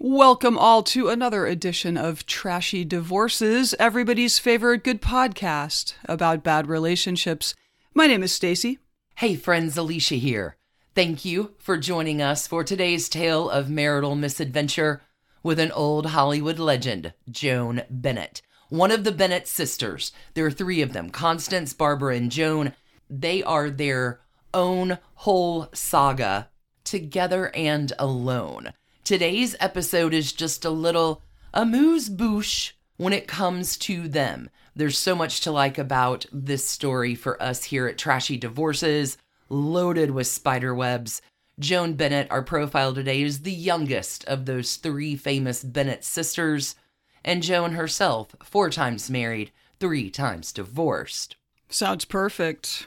Welcome all to another edition of Trashy Divorces, everybody's favorite good podcast about bad relationships. My name is Stacy. Hey friends, Alicia here. Thank you for joining us for today's tale of marital misadventure with an old Hollywood legend, Joan Bennett. One of the Bennett sisters. There are three of them Constance, Barbara, and Joan. They are their own whole saga, together and alone. Today's episode is just a little amuse bouche when it comes to them. There's so much to like about this story for us here at Trashy Divorces, loaded with spider webs. Joan Bennett, our profile today, is the youngest of those three famous Bennett sisters, and Joan herself, four times married, three times divorced. Sounds perfect.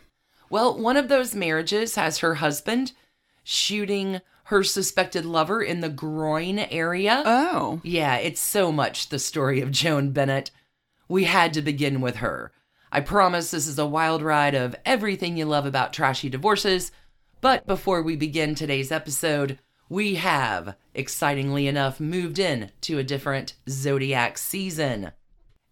Well, one of those marriages has her husband shooting her suspected lover in the groin area. Oh. Yeah, it's so much the story of Joan Bennett. We had to begin with her. I promise this is a wild ride of everything you love about trashy divorces. But before we begin today's episode, we have, excitingly enough, moved in to a different zodiac season.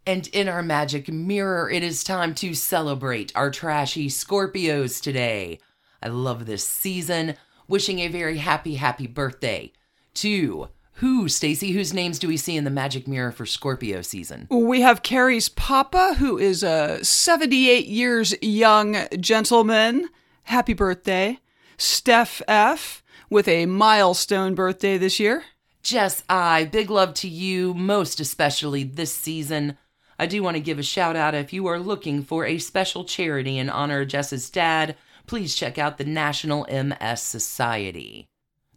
And in our magic mirror, it is time to celebrate our trashy Scorpios today. I love this season. Wishing a very happy, happy birthday to who, Stacy? Whose names do we see in the magic mirror for Scorpio season? We have Carrie's papa, who is a 78 years young gentleman. Happy birthday. Steph F, with a milestone birthday this year. Jess I, big love to you, most especially this season. I do want to give a shout out if you are looking for a special charity in honor of Jess's dad, please check out the National MS Society.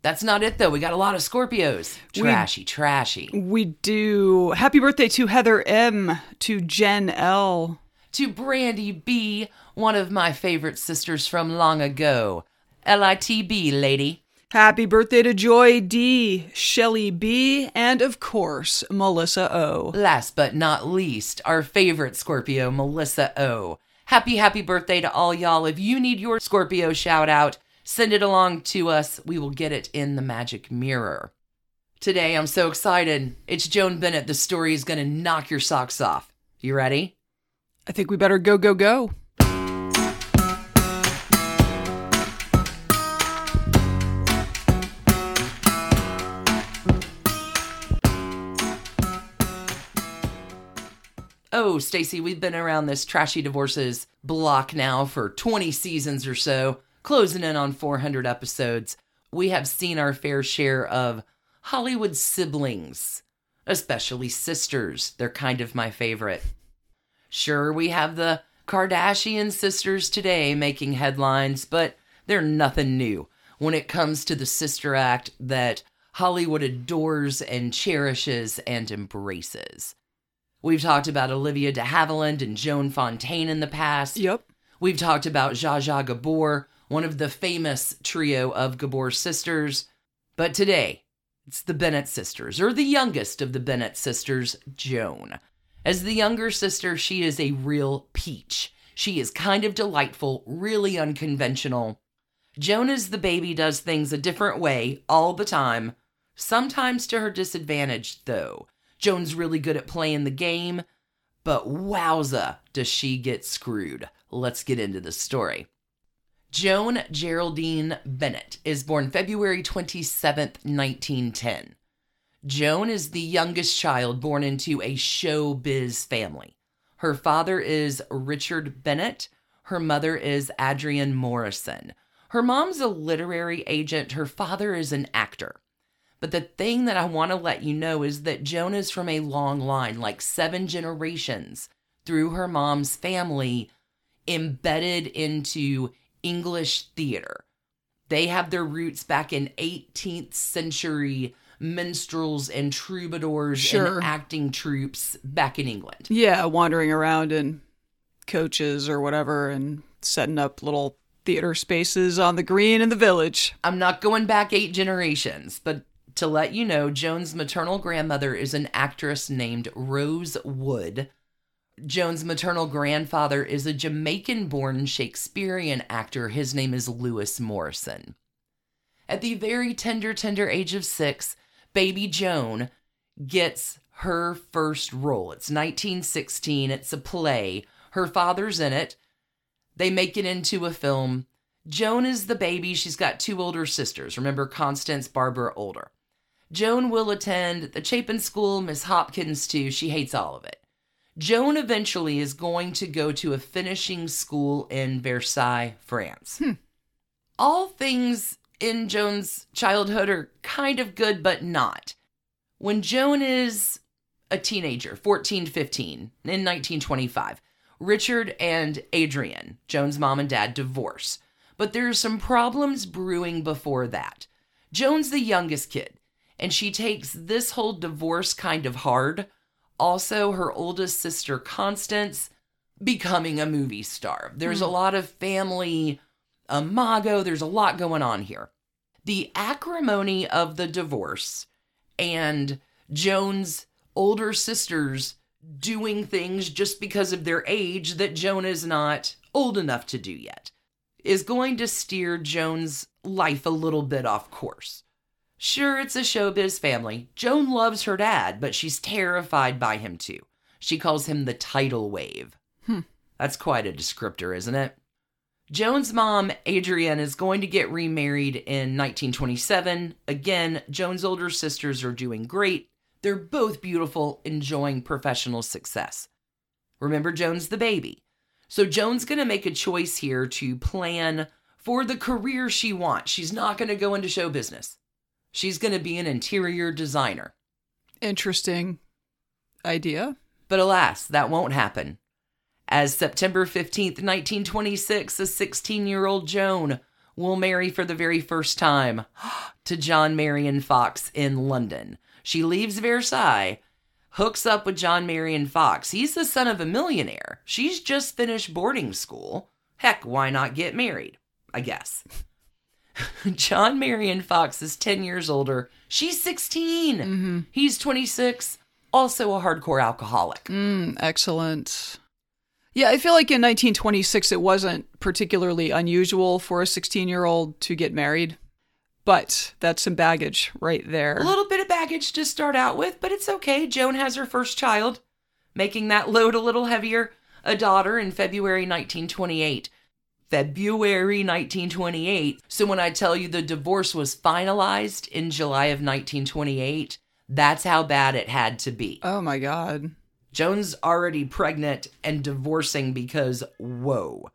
That's not it though. We got a lot of Scorpios. Trashy, we, trashy. We do. Happy birthday to Heather M, to Jen L, to Brandy B, one of my favorite sisters from long ago. LITB, lady. Happy birthday to Joy D, Shelly B, and of course, Melissa O. Last but not least, our favorite Scorpio, Melissa O. Happy, happy birthday to all y'all. If you need your Scorpio shout out, send it along to us. We will get it in the magic mirror. Today, I'm so excited. It's Joan Bennett. The story is going to knock your socks off. You ready? I think we better go, go, go. Oh, Stacy, we've been around this trashy divorces block now for 20 seasons or so, closing in on 400 episodes. We have seen our fair share of Hollywood siblings, especially sisters. They're kind of my favorite. Sure, we have the Kardashian sisters today making headlines, but they're nothing new when it comes to the sister act that Hollywood adores and cherishes and embraces. We've talked about Olivia de Havilland and Joan Fontaine in the past. Yep. We've talked about Zsa Zsa Gabor, one of the famous trio of Gabor sisters. But today, it's the Bennett sisters, or the youngest of the Bennett sisters, Joan. As the younger sister, she is a real peach. She is kind of delightful, really unconventional. Joan as the baby does things a different way all the time, sometimes to her disadvantage, though. Joan's really good at playing the game, but wowza, does she get screwed. Let's get into the story. Joan Geraldine Bennett is born February 27th, 1910. Joan is the youngest child born into a showbiz family. Her father is Richard Bennett. Her mother is Adrienne Morrison. Her mom's a literary agent. Her father is an actor. But the thing that I want to let you know is that Joan is from a long line, like seven generations through her mom's family, embedded into English theater. They have their roots back in 18th century minstrels and troubadours Sure. and acting troupes back in England. Yeah, wandering around in coaches or whatever and setting up little theater spaces on the green in the village. I'm not going back eight generations, but to let you know, Joan's maternal grandmother is an actress named Rose Wood. Joan's maternal grandfather is a Jamaican born Shakespearean actor. His name is Lewis Morrison. At the very tender, tender age of six, baby Joan gets her first role. It's 1916, it's a play. Her father's in it. They make it into a film. Joan is the baby. She's got two older sisters. Remember, Constance, Barbara, older. Joan will attend the Chapin School, Miss Hopkins, too. She hates all of it. Joan eventually is going to go to a finishing school in Versailles, France. Hmm. All things in Joan's childhood are kind of good, but not. When Joan is a teenager, 14, 15, in 1925, Richard and Adrienne, Joan's mom and dad, divorce. But there are some problems brewing before that. Joan's the youngest kid, and she takes this whole divorce kind of hard. Also, her oldest sister, Constance, becoming a movie star. There's a hmm. lot of family um, imago, there's a lot going on here. The acrimony of the divorce and Joan's older sisters doing things just because of their age that Joan is not old enough to do yet is going to steer Joan's life a little bit off course. Sure, it's a showbiz family. Joan loves her dad, but she's terrified by him too. She calls him the tidal wave. Hmm. That's quite a descriptor, isn't it? Joan's mom, Adrienne, is going to get remarried in 1927. Again, Joan's older sisters are doing great. They're both beautiful, enjoying professional success. Remember, Joan's the baby. So Joan's going to make a choice here to plan for the career she wants. She's not going to go into show business. She's going to be an interior designer. Interesting idea. But alas, that won't happen. As September 15th, 1926, a 16 year old Joan will marry for the very first time to John Marion Fox in London. She leaves Versailles, hooks up with John Marion Fox. He's the son of a millionaire. She's just finished boarding school. Heck, why not get married? I guess. John Marion Fox is 10 years older. She's 16. He's 26, also a hardcore alcoholic. Mm, excellent. Yeah, I feel like in 1926 it wasn't particularly unusual for a 16 year old to get married, but that's some baggage right there. A little bit of baggage to start out with, but it's okay. Joan has her first child, making that load a little heavier. A daughter in February 1928. February 1928. So when I tell you the divorce was finalized in July of 1928, that's how bad it had to be. Oh my God. Joan's already pregnant and divorcing because, whoa.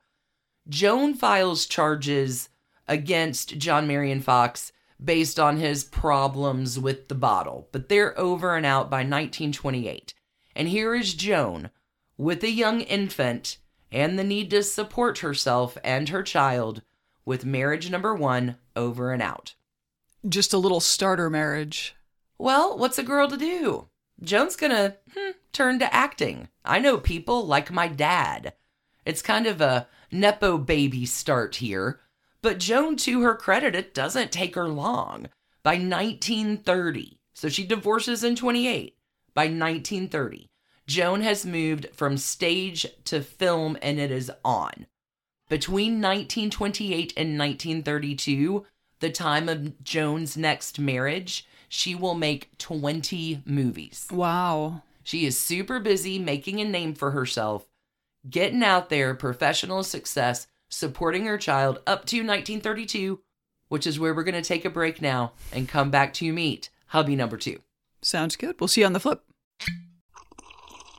Joan files charges against John Marion Fox based on his problems with the bottle, but they're over and out by 1928. And here is Joan with a young infant and the need to support herself and her child with marriage number one over and out. Just a little starter marriage. Well, what's a girl to do? Joan's gonna hmm, turn to acting. I know people like my dad. It's kind of a Nepo baby start here, but Joan, to her credit, it doesn't take her long. By 1930, so she divorces in 28. By 1930, Joan has moved from stage to film and it is on. Between 1928 and 1932, the time of Joan's next marriage, she will make 20 movies. Wow. She is super busy making a name for herself, getting out there, professional success, supporting her child up to 1932, which is where we're going to take a break now and come back to meet hubby number two. Sounds good. We'll see you on the flip.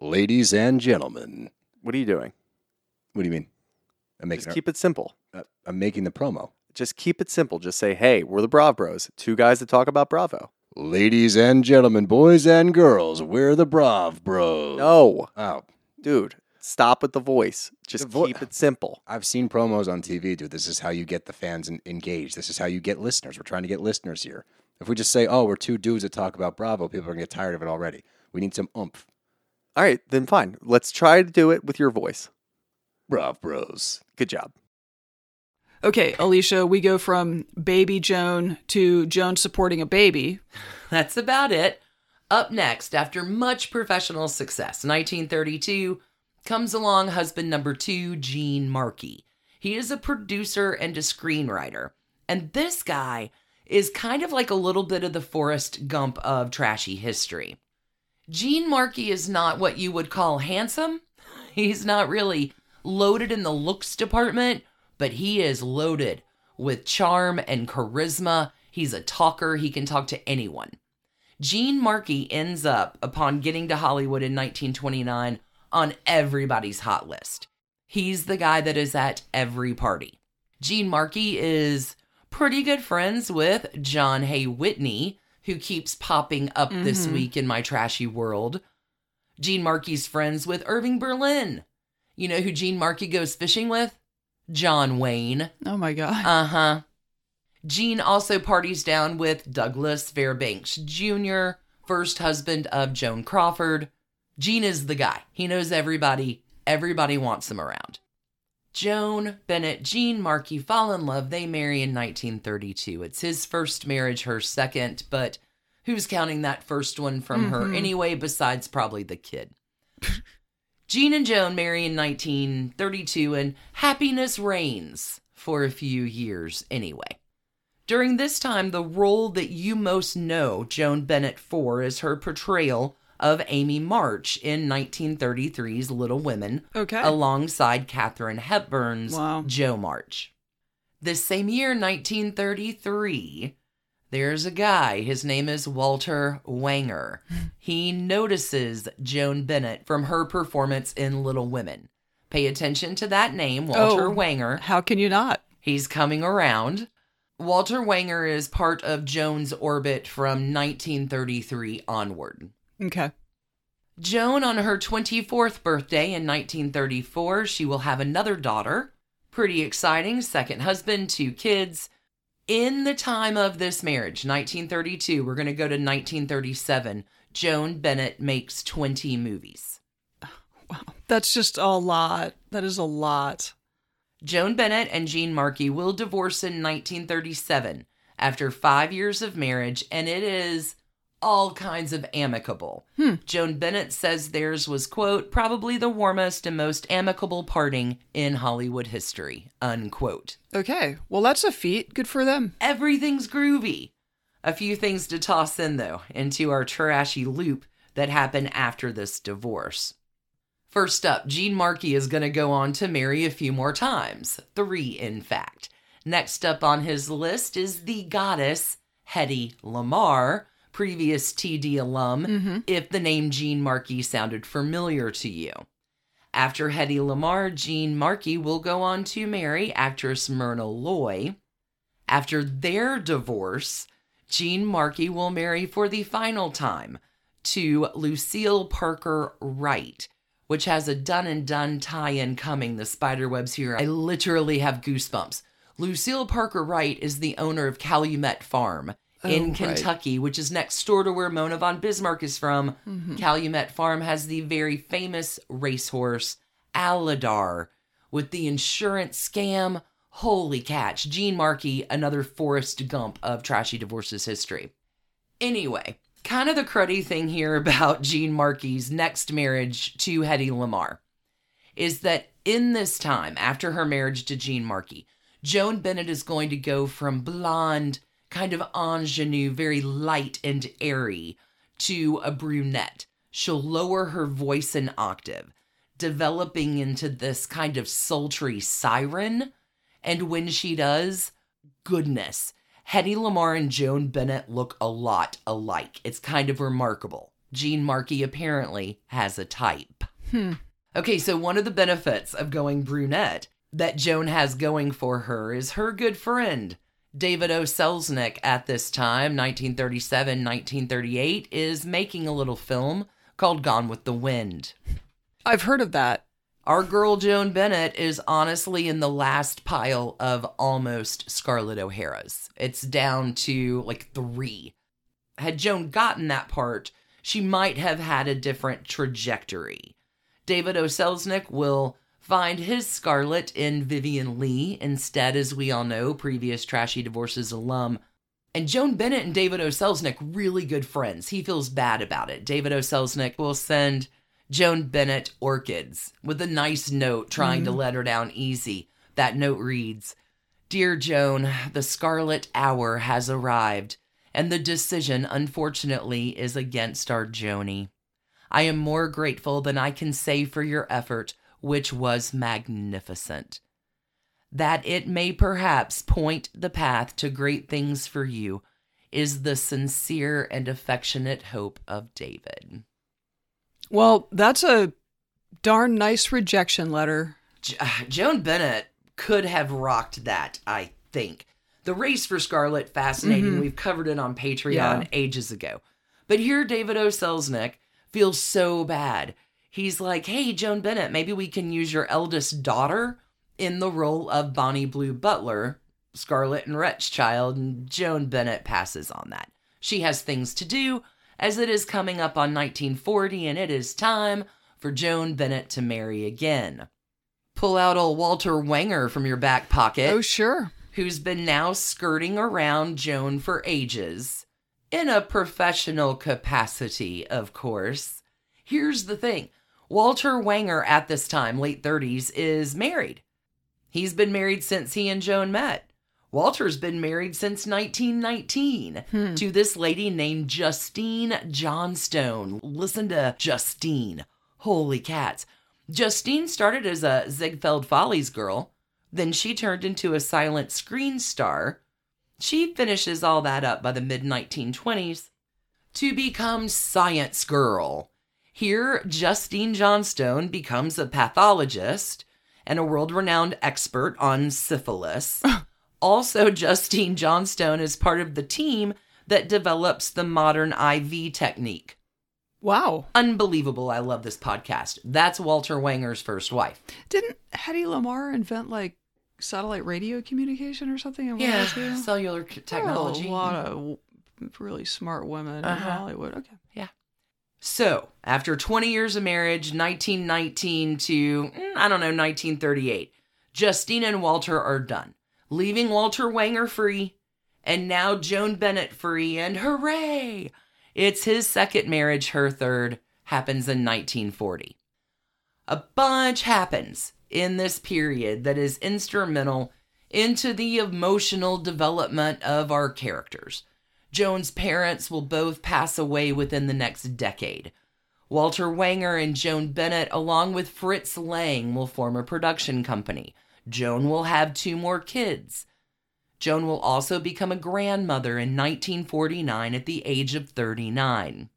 Ladies and gentlemen, What are you doing? what do you mean? I'm making. Just keep it simple. uh, I'm making the promo. Just keep it simple. Just say, hey, we're the Brav Bros, two guys that talk about Bravo. Ladies and gentlemen, boys and girls, we're the Brav Bros. No, Oh, dude, stop with the voice. Just The vo- keep it simple. I've seen promos on TV, dude. This is how you get the fans en- engaged. This is how you get listeners. We're trying to get listeners here. If we just say, "Oh, we're two dudes that talk about Bravo," people are gonna get tired of it already. We need some oomph. All right, then fine. Let's try to do it with your voice. Brav Bros. Good job. Okay, Alicia, we go from baby Joan to Joan supporting a baby. That's about it. Up next, after much professional success, 1932, comes along husband number two, Gene Markey. He is a producer and a screenwriter. And this guy is kind of like a little bit of the Forrest Gump of trashy history. Gene Markey is not what you would call handsome. He's not really loaded in the looks department, but he is loaded with charm and charisma. He's a talker, he can talk to anyone. Gene Markey ends up, upon getting to Hollywood in 1929, on everybody's hot list. He's the guy that is at every party. Gene Markey is pretty good friends with John Hay Whitney, who keeps popping up this week in my trashy world. Gene Markey's friends with Irving Berlin. You know who Gene Markey goes fishing with? John Wayne. Oh my God. Uh huh. Gene also parties down with Douglas Fairbanks Jr., first husband of Joan Crawford. Gene is the guy. He knows everybody. Everybody wants him around. Joan, Bennett, Gene Markey fall in love. They marry in 1932. It's his first marriage, her second, but who's counting that first one from her mm-hmm. anyway, besides probably the kid? Gene and Joan marry in 1932, and happiness reigns for a few years anyway. During this time, the role that you most know Joan Bennett for is her portrayal of Amy March in 1933's Little Women, Okay. alongside Katharine Hepburn's Wow. Jo March. This same year, 1933, there's a guy. His name is Walter Wanger. he notices Joan Bennett from her performance in Little Women. Pay attention to that name, Walter Oh. Wanger. How can you not? He's coming around. Walter Wanger is part of Joan's orbit from 1933 onward. Okay. Joan, on her 24th birthday in 1934, she will have another daughter. Pretty exciting. Second husband, two kids. In the time of this marriage, 1932, we're going to go to 1937. Joan Bennett makes 20 movies. Wow, that's just a lot. That is a lot. Joan Bennett and Gene Markey will divorce in 1937 after five years of marriage, and it is all kinds of amicable. Hmm. Joan Bennett says theirs was, quote, probably the warmest and most amicable parting in Hollywood history, unquote. Okay. Well, that's a feat. Good for them. Everything's groovy. A few things to toss in, though, into our trashy loop that happened after this divorce. First up, Gene Markey is going to go on to marry a few more times. Three, in fact. Next up on his list is the goddess Hedy Lamarr, previous TD alum, mm-hmm. if the name Gene Markey sounded familiar to you. After Hedy Lamarr, Gene Markey will go on to marry actress Myrna Loy. After their divorce, Gene Markey will marry for the final time to Lucille Parker Wright, which has a done and done tie in coming. The spiderwebs here. I literally have goosebumps. Lucille Parker Wright is the owner of Calumet Farm in oh, right. Kentucky, which is next door to where Mona von Bismarck is from. Mm-hmm. Calumet Farm has the very famous racehorse Alydar with the insurance scam. Holy catch. Gene Markey, another Forrest Gump of trashy divorces history. Anyway, kind of the cruddy thing here about Gene Markey's next marriage to Hedy Lamarr is that in this time, after her marriage to Gene Markey, Joan Bennett is going to go from blonde, kind of ingenue, very light and airy, to a brunette. She'll lower her voice an octave, developing into this kind of sultry siren. And when she does, goodness. Hedy Lamarr and Joan Bennett look a lot alike. It's kind of remarkable. Gene Markey apparently has a type. Hmm. Okay, so one of the benefits of going brunette that Joan has going for her is her good friend, David O. Selznick, at this time, 1937 1938, is making a little film called Gone with the Wind. I've heard of that. Our girl Joan Bennett is honestly in the last pile of almost Scarlett O'Hara's. It's down to like three. Had Joan gotten that part, she might have had a different trajectory. David O. Selznick will find his Scarlett in Vivien Leigh instead, as we all know, previous Trashy Divorces alum. And Joan Bennett and David O. Selznick, really good friends. He feels bad about it. David O. Selznick will send Joan Bennett orchids with a nice note trying to mm-hmm. let her down easy. That note reads Dear Joan, the scarlet hour has arrived, and the decision, unfortunately, is against our Joni. I am more grateful than I can say for your effort, which was magnificent. That it may perhaps point the path to great things for you is the sincere and affectionate hope of David. Well, that's a darn nice rejection letter. J- uh, Joan Bennett could have rocked that, I think. The race for Scarlett, fascinating. We've covered it on Patreon Yeah. ages ago. But here, David O. Selznick feels so bad. He's like, hey, Joan Bennett, maybe we can use your eldest daughter in the role of Bonnie Blue Butler, Scarlett and Rhett's Child. And Joan Bennett passes on that. She has things to do, as it is coming up on 1940, and it is time for Joan Bennett to marry again. Pull out old Walter Wanger from your back pocket Oh, sure. who's been now skirting around Joan for ages. In a professional capacity, of course. Here's the thing Walter Wanger at this time, late 30s, is married. He's been married since he and Joan met. Walter's been married since 1919 hmm. to this lady named Justine Johnstone. Listen to Justine. Holy cats. Justine started as a Ziegfeld Follies girl, then she turned into a silent screen star. She finishes all that up by the mid 1920s to become Science Girl. Here, Justine Johnstone becomes a pathologist and a world renowned expert on syphilis. also, Justine Johnstone is part of the team that develops the modern IV technique. Wow. Unbelievable. I love this podcast. That's Walter Wanger's first wife. Didn't Hedy Lamarr invent like satellite radio communication or something? in Yeah, cellular technology. Oh, a lot of really smart women in Uh-huh. Hollywood. Okay. So, after 20 years of marriage, 1919 to, mm, I don't know, 1938, Justine and Walter are done, leaving Walter Wanger free, and now Joan Bennett free, and hooray! It's his second marriage, her third, happens in 1940. A bunch happens in this period that is instrumental into the emotional development of our characters. Joan's parents will both pass away within the next decade. Walter Wanger and Joan Bennett, along with Fritz Lang, will form a production company. Joan will have two more kids. Joan will also become a grandmother in 1949 at the age of 39.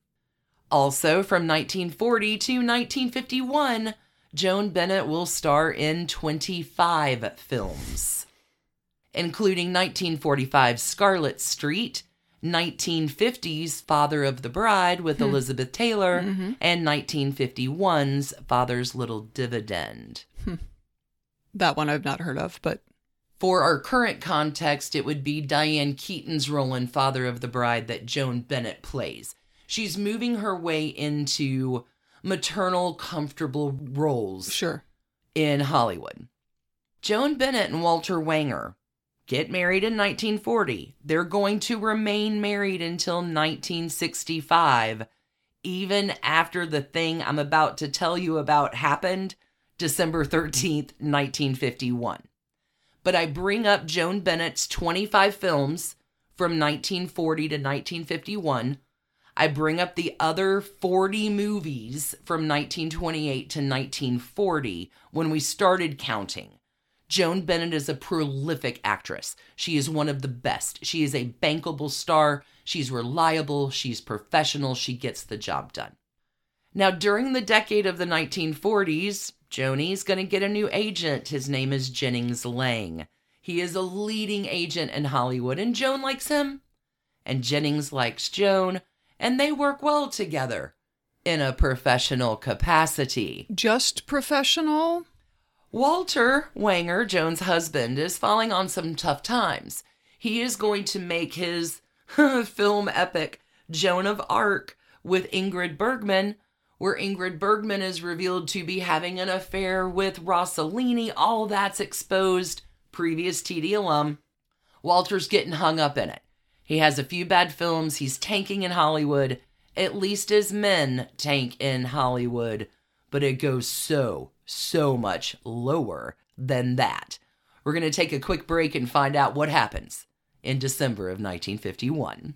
Also, from 1940 to 1951, Joan Bennett will star in 25 films, including 1945's Scarlet Street, 1950's Father of the Bride with hmm. Elizabeth Taylor, mm-hmm. and 1951's Father's Little Dividend. Hmm. That one I've not heard of, but For our current context, it would be Diane Keaton's role in Father of the Bride that Joan Bennett plays. She's moving her way into maternal, comfortable roles sure. in Hollywood. Joan Bennett and Walter Wanger get married in 1940. They're going to remain married until 1965, even after the thing I'm about to tell you about happened December 13th, 1951. But I bring up Joan Bennett's 25 films from 1940 to 1951. I bring up the other 40 movies from 1928 to 1940 when we started counting. Joan Bennett is a prolific actress. She is one of the best. She is a bankable star. She's reliable. She's professional. She gets the job done. Now, during the decade of the 1940s, Joni's going to get a new agent. His name is Jennings Lang. He is a leading agent in Hollywood, and Joan likes him. And Jennings likes Joan, and they work well together in a professional capacity. Just professional? Walter Wanger, Joan's husband, is falling on some tough times. He is going to make his film epic Joan of Arc with Ingrid Bergman, where Ingrid Bergman is revealed to be having an affair with Rossellini. All that's exposed. Previous TD alum. Walter's getting hung up in it. He has a few bad films. He's tanking in Hollywood. At least as men tank in Hollywood. But it goes so, so much lower than that. We're going to take a quick break and find out what happens in December of 1951.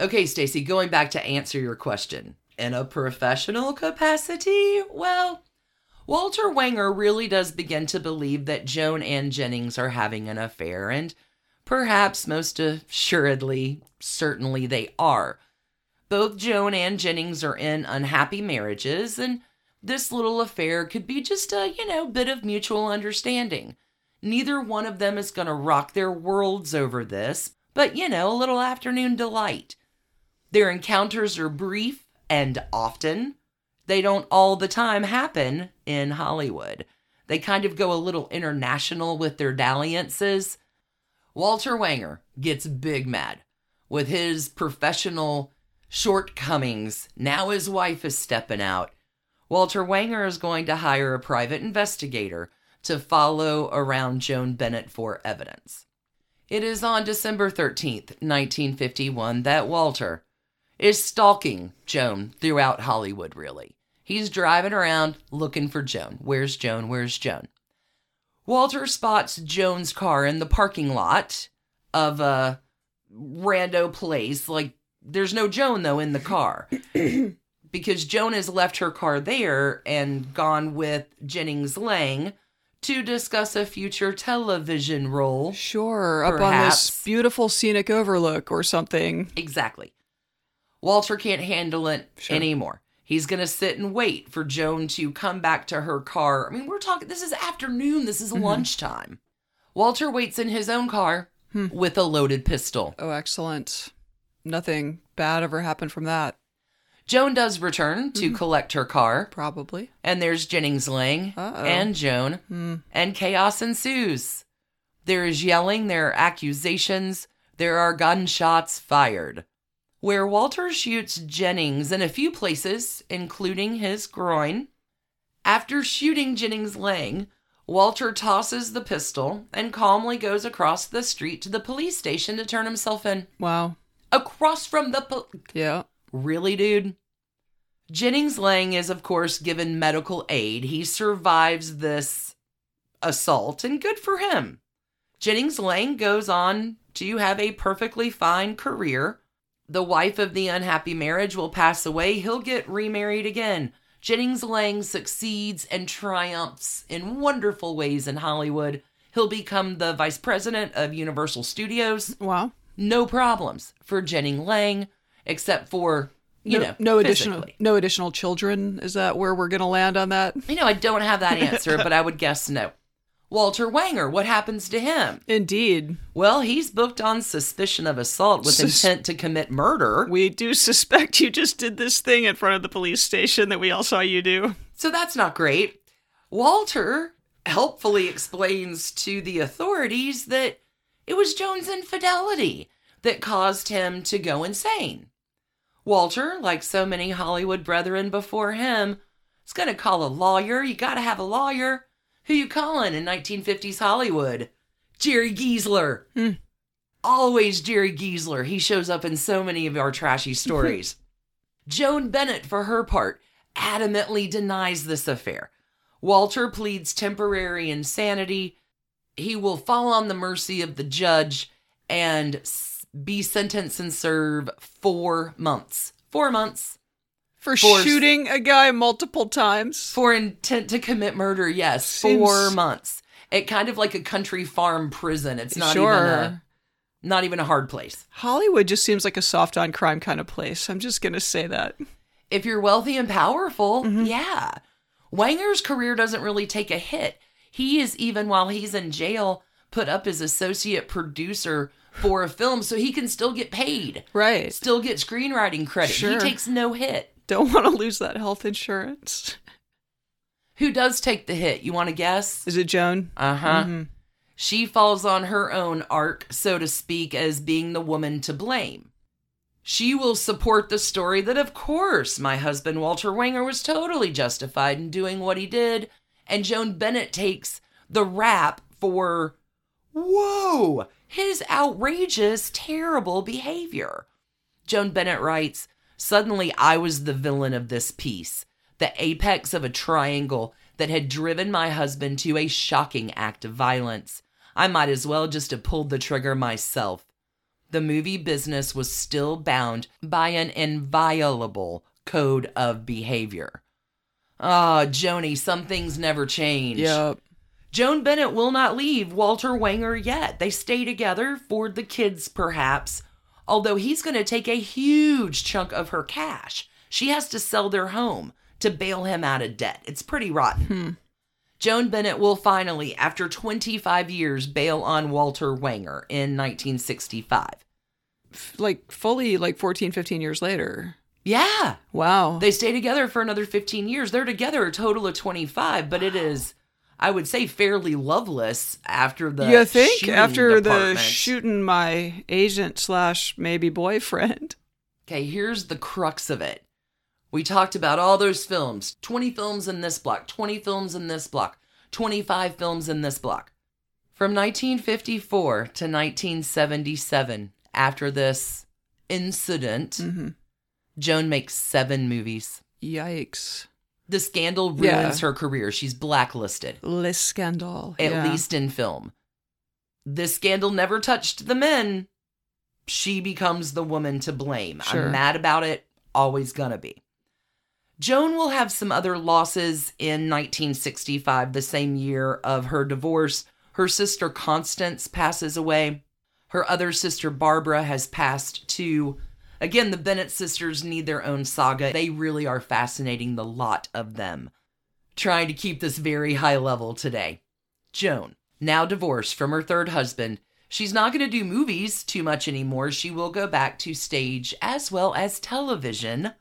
Okay, Stacy, going back to answer your question. In a professional capacity, well, Walter Wanger really does begin to believe that Joan and Jennings are having an affair, and perhaps most assuredly, certainly they are. Both Joan and Jennings are in unhappy marriages, and this little affair could be just a, you know, bit of mutual understanding. Neither one of them is going to rock their worlds over this, but, you know, a little afternoon delight. Their encounters are brief and often. They don't all the time happen in Hollywood. They kind of go a little international with their dalliances. Walter Wanger gets big mad with his professional shortcomings. Now his wife is stepping out. Walter Wanger is going to hire a private investigator to follow around Joan Bennett for evidence. It is on December 13th, 1951, that Walter, is stalking Joan throughout Hollywood, really. He's driving around looking for Joan. Where's Joan? Where's Joan? Walter spots Joan's car in the parking lot of a rando place. Like, there's no Joan, though, in the car. because Joan has left her car there and gone with Jennings Lang to discuss a future television role. Sure, up on this beautiful scenic overlook or something. Exactly. Walter can't handle it sure. anymore. He's going to sit and wait for Joan to come back to her car. I mean, we're talking, this is afternoon, this is mm-hmm. lunchtime. Walter waits in his own car hmm. with a loaded pistol. Oh, excellent. Nothing bad ever happened from that. Joan does return to mm-hmm. collect her car. Probably. And there's Jennings Lang Uh-oh. and Joan, hmm. and chaos ensues. There is yelling, there are accusations, there are gunshots fired where Walter shoots Jennings in a few places, including his groin. After shooting Jennings Lang, Walter tosses the pistol and calmly goes across the street to the police station to turn himself in. Wow. Across from the pol- Yeah. Really, dude? Jennings Lang is, of course, given medical aid. He survives this assault, and good for him. Jennings Lang goes on to have a perfectly fine career the wife of the unhappy marriage will pass away, he'll get remarried again. Jennings Lang succeeds and triumphs in wonderful ways in Hollywood. He'll become the vice president of Universal Studios. Wow. No problems for Jennings Lang, except for you no, know, no additional no additional children. Is that where we're going to land on that? You know, I don't have that answer, but I would guess no. Walter Wanger, what happens to him? Indeed. Well, he's booked on suspicion of assault with Sus- intent to commit murder. We do suspect you just did this thing in front of the police station that we all saw you do. So that's not great. Walter helpfully explains to the authorities that it was Joan's infidelity that caused him to go insane. Walter, like so many Hollywood brethren before him, is going to call a lawyer. You got to have a lawyer. Who you calling in 1950s Hollywood? Jerry Giesler. Hmm. Always Jerry Giesler. He shows up in so many of our trashy stories. Joan Bennett, for her part, adamantly denies this affair. Walter pleads temporary insanity. He will fall on the mercy of the judge and be sentenced and serve four months. Four months. For For- shooting a guy multiple times. For intent to commit murder, yes. Seems- Four months. It kind of like a country farm prison. It's not sure. even a not even a hard place. Hollywood just seems like a soft on crime kind of place. I'm just going to say that. if you're wealthy and powerful, Mm-hmm. yeah. Wanger's career doesn't really take a hit. He is even while he's in jail put up as associate producer for a film so he can still get paid. Right. Still get screenwriting credit. He takes no hit. Don't want to lose that health insurance. Who does take the hit? You want to guess? Is it Joan? Uh-huh. Mhm. She falls on her own arc, so to speak, as being the woman to blame. She will support the story that, of course, my husband Walter Wanger was totally justified in doing what he did, and Joan Bennett takes the rap for, whoa, his outrageous, terrible behavior. Joan Bennett writes Suddenly, I was the villain of this piece, the apex of a triangle that had driven my husband to a shocking act of violence. I might as well just have pulled the trigger myself. The movie business was still bound by an inviolable code of behavior. Ah, Joni, some things never change. Yep. Joan Bennett will not leave Walter Wanger yet. They stay together for the kids, perhaps, although he's going to take a huge chunk of her cash. She has to sell their home to bail him out of debt. It's pretty rotten. Hmm. Joan Bennett will finally, after 25 years, bail on Walter Wanger in 1965. Like fully like 14, 15 years later. Yeah. Wow. They stay together for another 15 years. They're together a total of 25, but it is, I would say, fairly loveless after the. you think shooting after the shooting my agent slash maybe boyfriend? Okay, here's the crux of it. We talked about all those films 20 films in this block, 20 films in this block, 25 films in this block. From 1954 to 1977, after this incident, Mm-hmm. Joan makes seven movies. Yikes. The scandal ruins Yeah. her career. She's blacklisted, Le scandal. at yeah. least in film. This scandal never touched the men. She becomes the woman to blame. Sure. I'm mad about it, always gonna be. Joan will have some other losses in 1965, the same year of her divorce. Her sister Constance passes away. Her other sister Barbara has passed too. Again, the Bennett sisters need their own saga. They really are fascinating, the lot of them. Trying to keep this very high level today. Joan, now divorced from her third husband, she's not going to do movies too much anymore. She will go back to stage as well as television,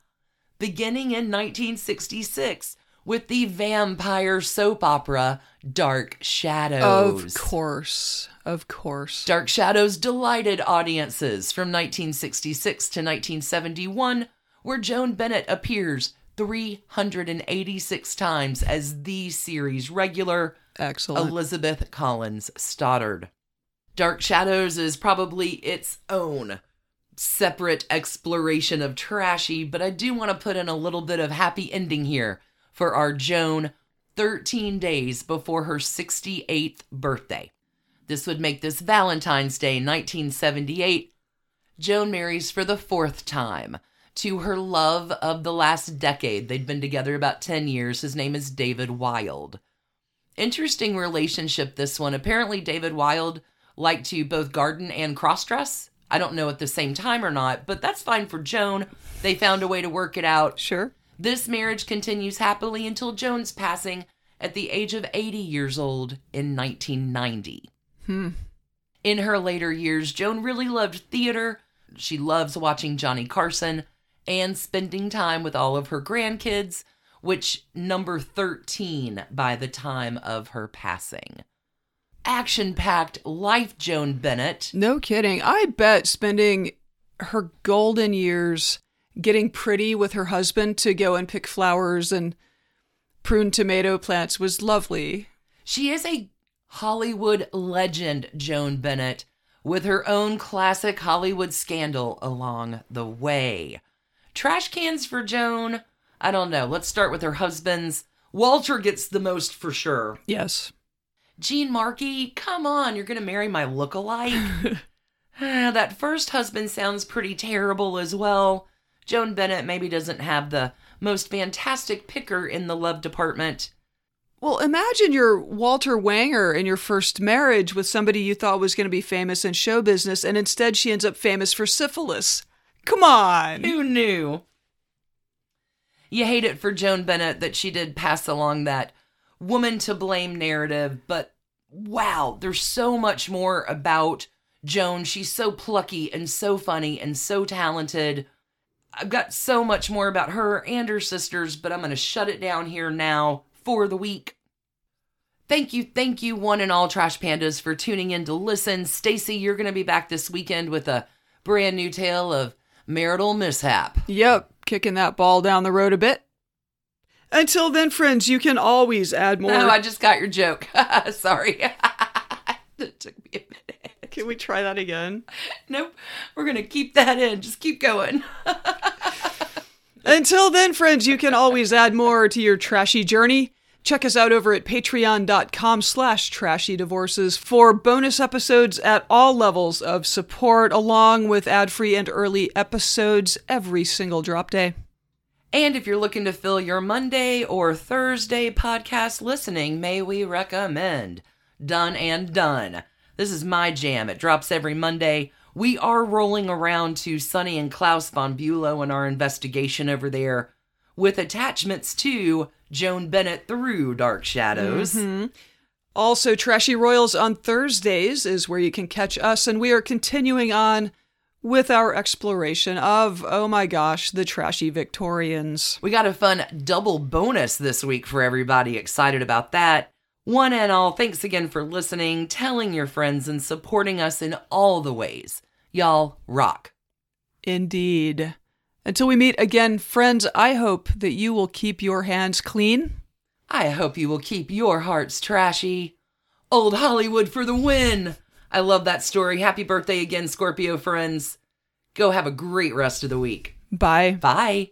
beginning in 1966 with the vampire soap opera Dark Shadows. Of course. Of course. Dark Shadows delighted audiences from 1966 to 1971, where Joan Bennett appears 386 times as the series regular Excellent. Elizabeth Collins Stoddard. Dark Shadows is probably its own separate exploration of trashy, but I do want to put in a little bit of happy ending here for our Joan 13 days before her 68th birthday. This would make this Valentine's Day 1978. Joan marries for the fourth time to her love of the last decade. They'd been together about 10 years. His name is David Wilde. Interesting relationship, this one. Apparently, David Wilde liked to both garden and cross dress. I don't know at the same time or not, but that's fine for Joan. They found a way to work it out. Sure. This marriage continues happily until Joan's passing at the age of 80 years old in 1990. Hmm. In her later years, Joan really loved theater. She loves watching Johnny Carson and spending time with all of her grandkids, which number 13 by the time of her passing. Action packed life, Joan Bennett. No kidding. I bet spending her golden years getting pretty with her husband to go and pick flowers and prune tomato plants was lovely. She is a Hollywood legend, Joan Bennett, with her own classic Hollywood scandal along the way. Trash cans for Joan? I don't know. Let's start with her husband's. Walter gets the most for sure. Yes. Gene Markey, come on, you're going to marry my look-alike. Ah, that first husband sounds pretty terrible as well. Joan Bennett maybe doesn't have the most fantastic picker in the love department. Well, imagine you're Walter Wanger in your first marriage with somebody you thought was going to be famous in show business, and instead she ends up famous for syphilis. Come on. Who knew? You hate it for Joan Bennett that she did pass along that woman to blame narrative, but wow, there's so much more about Joan. She's so plucky and so funny and so talented. I've got so much more about her and her sisters, but I'm going to shut it down here now for the week. Thank you, thank you, one and all Trash Pandas, for tuning in to listen. Stacy, you're going to be back this weekend with a brand new tale of marital mishap. Yep, kicking that ball down the road a bit. Until then, friends, you can always add more. No, I just got your joke. Sorry. it took me a minute. Can we try that again? Nope. We're going to keep that in. Just keep going. Until then, friends, you can always add more to your trashy journey. Check us out over at patreon.com slash trashy divorces for bonus episodes at all levels of support, along with ad-free and early episodes every single drop day. And if you're looking to fill your Monday or Thursday podcast listening, may we recommend Done and Done. This is my jam. It drops every Monday. We are rolling around to Sunny and Klaus von Bülow and our investigation over there with attachments to Joan Bennett through Dark Shadows. Mm-hmm. Also, Trashy Royals on Thursdays is where you can catch us, and we are continuing on with our exploration of, oh my gosh, the trashy Victorians. We got a fun double bonus this week for everybody excited about that. One and all, thanks again for listening, telling your friends, and supporting us in all the ways. Y'all rock. Indeed. Until we meet again, friends, I hope that you will keep your hands clean. I hope you will keep your hearts trashy. Old Hollywood for the win! I love that story. Happy birthday again, Scorpio friends. Go have a great rest of the week. Bye. Bye.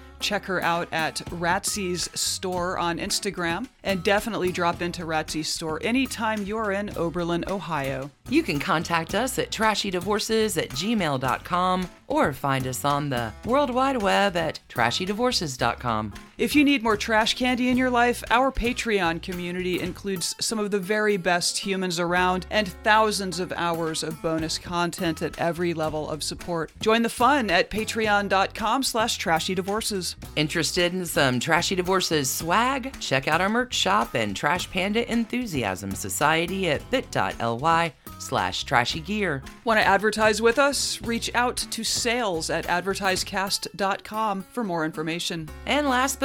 Check her out at Ratsy's store on Instagram and definitely drop into Ratsy's store anytime you're in Oberlin, Ohio. You can contact us at trashydivorces at gmail.com or find us on the World Wide Web at trashydivorces.com. If you need more trash candy in your life, our Patreon community includes some of the very best humans around and thousands of hours of bonus content at every level of support. Join the fun at patreon.com slash trashydivorces. Interested in some Trashy Divorces swag? Check out our merch shop and Trash Panda Enthusiasm Society at bit.ly slash trashy gear. Want to advertise with us? Reach out to sales at advertisecast.com for more information. And last